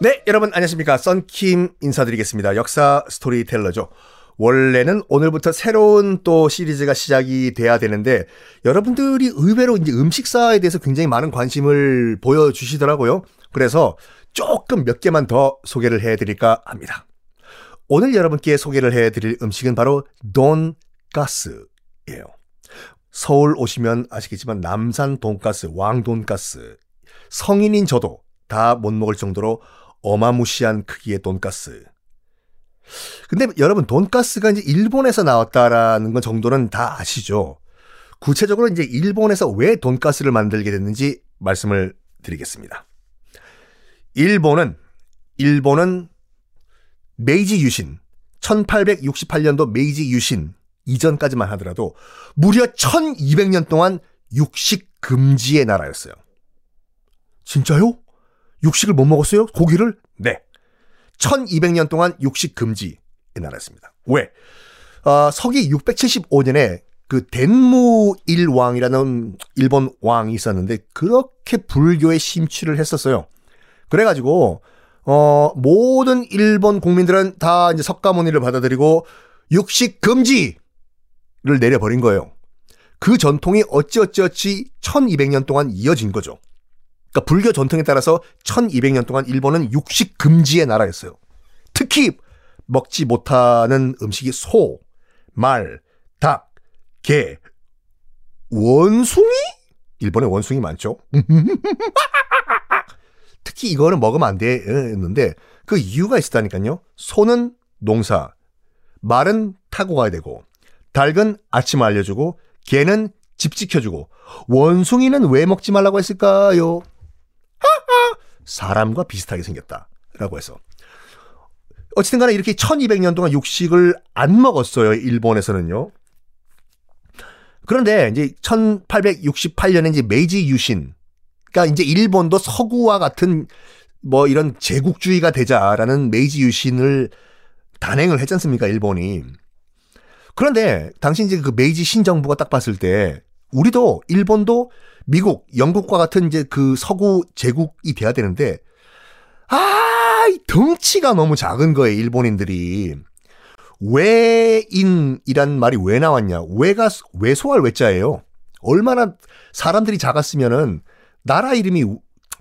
네, 여러분 안녕하십니까. 썬킴 인사드리겠습니다. 역사 스토리텔러죠. 원래는 오늘부터 새로운 또 시리즈가 시작이 돼야 되는데 여러분들이 의외로 이제 음식사에 대해서 굉장히 많은 관심을 보여주시더라고요. 그래서 조금 몇 개만 더 소개를 해드릴까 합니다. 오늘 여러분께 소개를 해드릴 음식은 바로 돈가스예요. 서울 오시면 아시겠지만 남산 돈가스, 왕돈가스, 성인인 저도 다 못 먹을 정도로 어마무시한 크기의 돈가스. 근데 여러분 돈가스가 이제 일본에서 나왔다라는 건 정도는 다 아시죠? 구체적으로 이제 일본에서 왜 돈가스를 만들게 됐는지 말씀을 드리겠습니다. 일본은 일본은 메이지 유신 1868년도 메이지 유신 이전까지만 하더라도 무려 1200년 동안 육식 금지의 나라였어요. 진짜요? 육식을 못 먹었어요? 고기를? 네. 1200년 동안 육식 금지의 나라였습니다. 왜? 어, 서기 675년에 그 덴무 일왕이라는 일본 왕이 있었는데 그렇게 불교에 심취를 했었어요. 그래가지고 어 모든 일본 국민들은 다 이제 석가모니를 받아들이고 육식 금지를 내려버린 거예요. 그 전통이 어찌어찌어찌 1200년 동안 이어진 거죠. 그러니까 불교 전통에 따라서 1200년 동안 일본은 육식 금지의 나라였어요. 특히 먹지 못하는 음식이 소, 말, 닭, 개, 원숭이? 일본에 원숭이 많죠? 특히 이거는 먹으면 안 되는데 그 이유가 있었다니까요. 소는 농사, 말은 타고 가야 되고, 닭은 아침 알려주고, 개는 집 지켜주고, 원숭이는 왜 먹지 말라고 했을까요? 사람과 비슷하게 생겼다. 라고 해서. 어쨌든 간에 이렇게 1200년 동안 육식을 안 먹었어요. 일본에서는요. 그런데 이제 1868년에 이제 메이지 유신. 그러니까 이제 일본도 서구와 같은 뭐 이런 제국주의가 되자라는 메이지 유신을 단행을 했지 않습니까? 일본이. 그런데 당시 이제 그 메이지 신정부가 딱 봤을 때 우리도 일본도 미국, 영국과 같은 이제 그 서구 제국이 돼야 되는데 아, 이 덩치가 너무 작은 거예요, 일본인들이. 외인이란 말이 왜 나왔냐? 외가 외소할 외자예요. 얼마나 사람들이 작았으면은 나라 이름이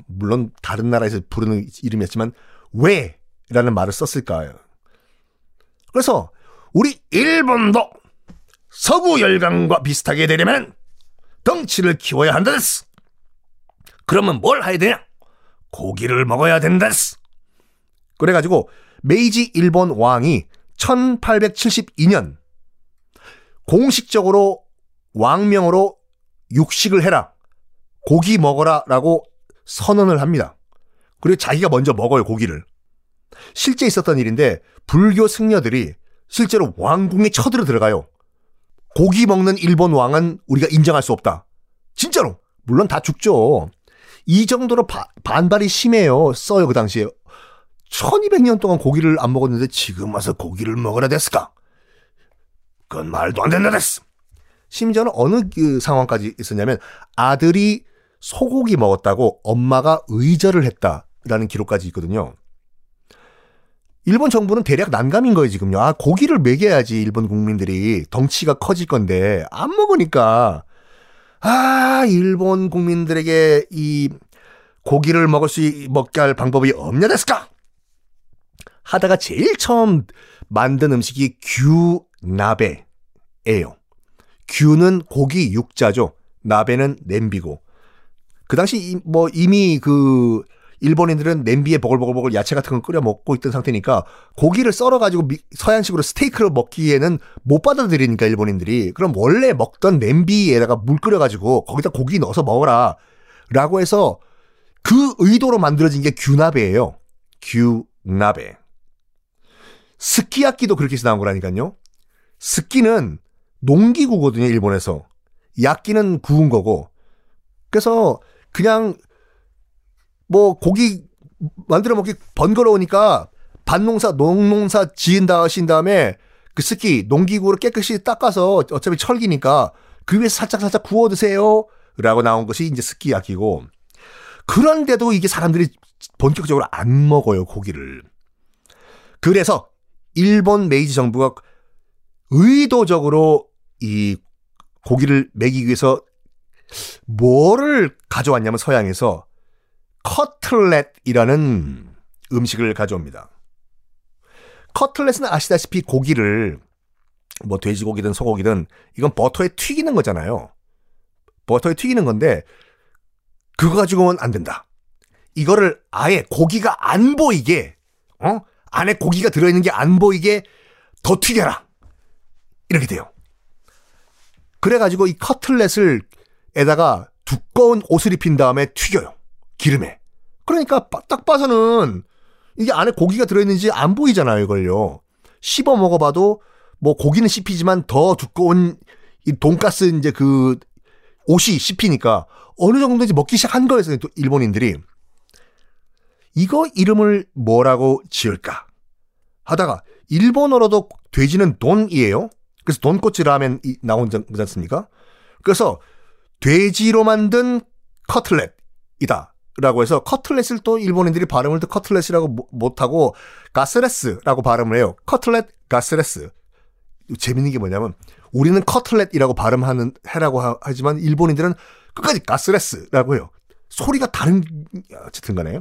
물론 다른 나라에서 부르는 이름이었지만 왜라는 말을 썼을까요? 그래서 우리 일본도 서구 열강과 비슷하게 되려면 덩치를 키워야 한다스. 그러면 뭘 해야 되냐? 고기를 먹어야 된다스. 그래가지고 메이지 일본 왕이 1872년 공식적으로 왕명으로 육식을 해라. 고기 먹어라. 라고 선언을 합니다. 그리고 자기가 먼저 먹어요, 고기를. 실제 있었던 일인데, 불교 승려들이 실제로 왕궁에 쳐들어 들어가요. 고기 먹는 일본 왕은 우리가 인정할 수 없다. 진짜로. 물론 다 죽죠. 이 정도로 바, 반발이 심해요. 써요, 그 당시에. 1200년 동안 고기를 안 먹었는데 지금 와서 고기를 먹으라 됐을까? 그건 말도 안 된다 됐어. 심지어는 어느 그 상황까지 있었냐면 아들이 소고기 먹었다고 엄마가 의절을 했다라는 기록까지 있거든요. 일본 정부는 대략 난감인 거예요, 지금요. 아, 고기를 먹여야지, 일본 국민들이. 덩치가 커질 건데, 안 먹으니까. 아, 일본 국민들에게 이 고기를 먹을 수, 먹게 할 방법이 없냐, 됐을까? 하다가 제일 처음 만든 음식이 규나베예요. 규는 고기 육자죠. 나베는 냄비고. 그 당시 뭐 이미 그 일본인들은 냄비에 버글버글버글 야채 같은 걸 끓여 먹고 있던 상태니까 고기를 썰어가지고 서양식으로 스테이크를 먹기에는 못 받아들이니까 일본인들이 그럼 원래 먹던 냄비에다가 물 끓여가지고 거기다 고기 넣어서 먹어라 라고 해서 그 의도로 만들어진 게 규나베예요. 규나베. 스키야끼도 그렇게 해서 나온 거라니까요. 스키는 농기구거든요, 일본에서. 야끼는 구운 거고. 그래서 그냥 뭐 고기 만들어 먹기 번거로우니까 밭농사 농농사 지은다 하신 다음에 그 스키 농기구로 깨끗이 닦아서 어차피 철기니까 그 위에 살짝 살짝 구워 드세요. 라고 나온 것이 이제 스키야키고 그런데도 이게 사람들이 본격적으로 안 먹어요, 고기를. 그래서 일본 메이지 정부가 의도적으로 이 고기를 먹이기 위해서 뭐를 가져왔냐면 서양에서 커틀렛이라는 음식을 가져옵니다. 커틀렛은 아시다시피 고기를 뭐 돼지고기든 소고기든 이건 버터에 튀기는 거잖아요. 버터에 튀기는 건데 그거 가지고는 안 된다. 이거를 아예 고기가 안 보이게 어? 안에 고기가 들어 있는 게 안 보이게 더 튀겨라. 이렇게 돼요. 그래 가지고 이 커틀렛을 에다가 두꺼운 옷을 입힌 다음에 튀겨요. 기름에. 그러니까 딱 봐서는 이게 안에 고기가 들어있는지 안 보이잖아요, 이걸요. 씹어 먹어봐도 뭐 고기는 씹히지만 더 두꺼운 이 돈가스 이제 그 옷이 씹히니까 어느 정도인지 먹기 시작한 거였어요, 또 일본인들이. 이거 이름을 뭐라고 지을까? 하다가 일본어로도 돼지는 돈이에요. 그래서 돈코츠 라멘 나온 거지 않습니까? 그래서 돼지로 만든 커틀렛이다. 라고 해서 커틀렛을 또 일본인들이 발음을 또 커틀렛이라고 못하고 가스레스라고 발음을 해요. 커틀렛 カツレツ. 재밌는 게 뭐냐면 우리는 커틀렛이라고 발음하는 해라고 하지만 일본인들은 끝까지 가스레스라고 해요. 소리가 다른 어쨌든 간에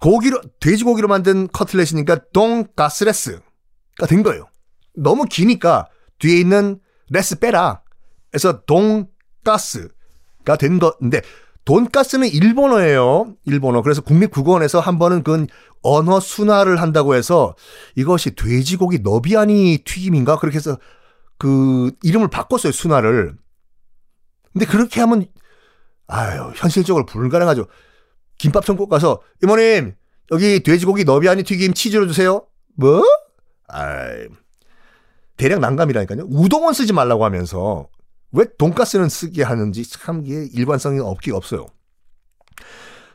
고기로 돼지고기로 만든 커틀렛이니까 동 가스레스가 된 거예요. 너무 기니까 뒤에 있는 레스 빼라. 해서 돈가스가 된 건데 돈가스는 일본어예요. 일본어. 그래서 국립국어원에서 한 번은 그 언어 순화를 한다고 해서 이것이 돼지고기 너비아니 튀김인가 그렇게 해서 그 이름을 바꿨어요. 순화를. 근데 그렇게 하면 아유 현실적으로 불가능하죠. 김밥 천국 가서 이모님 여기 돼지고기 너비아니 튀김 치즈로 주세요. 뭐? 아이 대략 난감이라니까요. 우동은 쓰지 말라고 하면서 왜 돈가스는 쓰게 하는지 참 이게 일관성이 없기 없어요.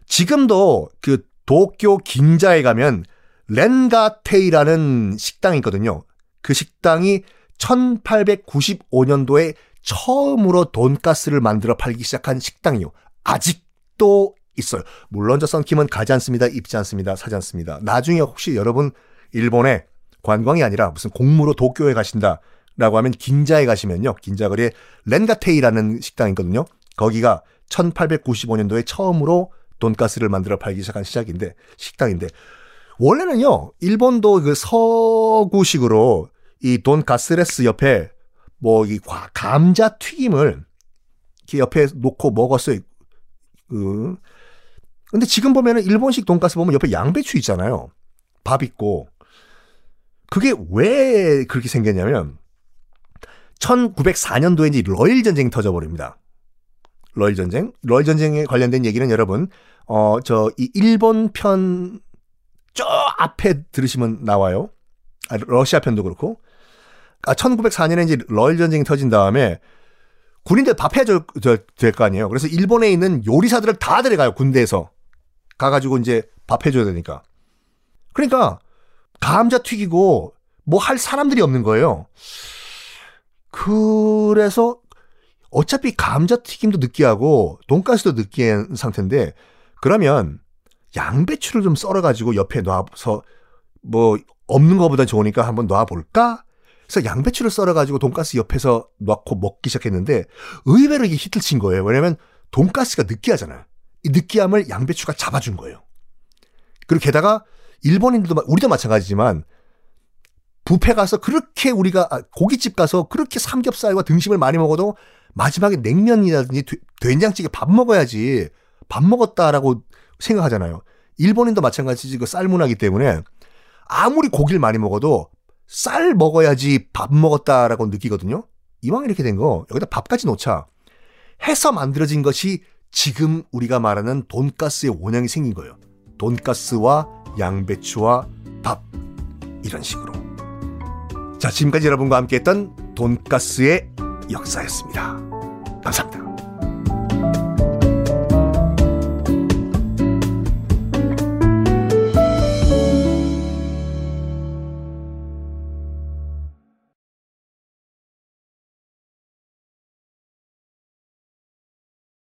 지금도 그 도쿄 긴자에 가면 렌가테이라는 식당이 있거든요. 그 식당이 1895년도에 처음으로 돈가스를 만들어 팔기 시작한 식당이요. 아직도 있어요. 물론 저 썬킴은 가지 않습니다. 입지 않습니다. 사지 않습니다. 나중에 혹시 여러분 일본에 관광이 아니라 무슨 공무로 도쿄에 가신다. 라고 하면 긴자에 가시면요. 긴자거리에 렌가테이라는 식당이 있거든요. 거기가 1895년도에 처음으로 돈가스를 만들어 팔기 시작한 시작인데 식당인데 원래는요. 일본도 그 서구식으로 이 돈가스레스 옆에 뭐 이 감자 튀김을 이렇게 옆에 놓고 먹었어요. 그 근데 지금 보면은 일본식 돈가스 보면 옆에 양배추 있잖아요. 밥 있고. 그게 왜 그렇게 생겼냐면 1904년도에 이제 러일 전쟁이 터져버립니다. 러일 전쟁. 러일 전쟁에 관련된 얘기는 여러분, 어, 저, 이 일본 편, 저 앞에 들으시면 나와요. 아, 러시아 편도 그렇고. 아, 1904년에 이제 러일 전쟁이 터진 다음에 군인들 밥해야 될 거 아니에요. 그래서 일본에 있는 요리사들을 다 데려가요, 군대에서. 가가지고 이제 밥 해줘야 되니까. 그러니까, 감자 튀기고 뭐 할 사람들이 없는 거예요. 그래서 어차피 감자튀김도 느끼하고 돈가스도 느끼한 상태인데 그러면 양배추를 좀 썰어가지고 옆에 놔서 뭐 없는 것보다 좋으니까 한번 놔볼까? 그래서 양배추를 썰어가지고 돈가스 옆에서 놓고 먹기 시작했는데 의외로 이게 히트를 친 거예요. 왜냐면 돈가스가 느끼하잖아요. 이 느끼함을 양배추가 잡아준 거예요. 그리고 게다가 일본인들도 우리도 마찬가지지만 부페 가서 그렇게 우리가 아, 고깃집 가서 그렇게 삼겹살과 등심을 많이 먹어도 마지막에 냉면이라든지 된장찌개 밥 먹어야지 밥 먹었다라고 생각하잖아요. 일본인도 마찬가지지 그 쌀 문화기 때문에 아무리 고기를 많이 먹어도 쌀 먹어야지 밥 먹었다라고 느끼거든요. 이왕 이렇게 된 거 여기다 밥까지 놓자 해서 만들어진 것이 지금 우리가 말하는 돈가스의 원형이 생긴 거예요. 돈가스와 양배추와 밥 이런 식으로. 자, 지금까지 여러분과 함께했던 돈가스의 역사였습니다. 감사합니다.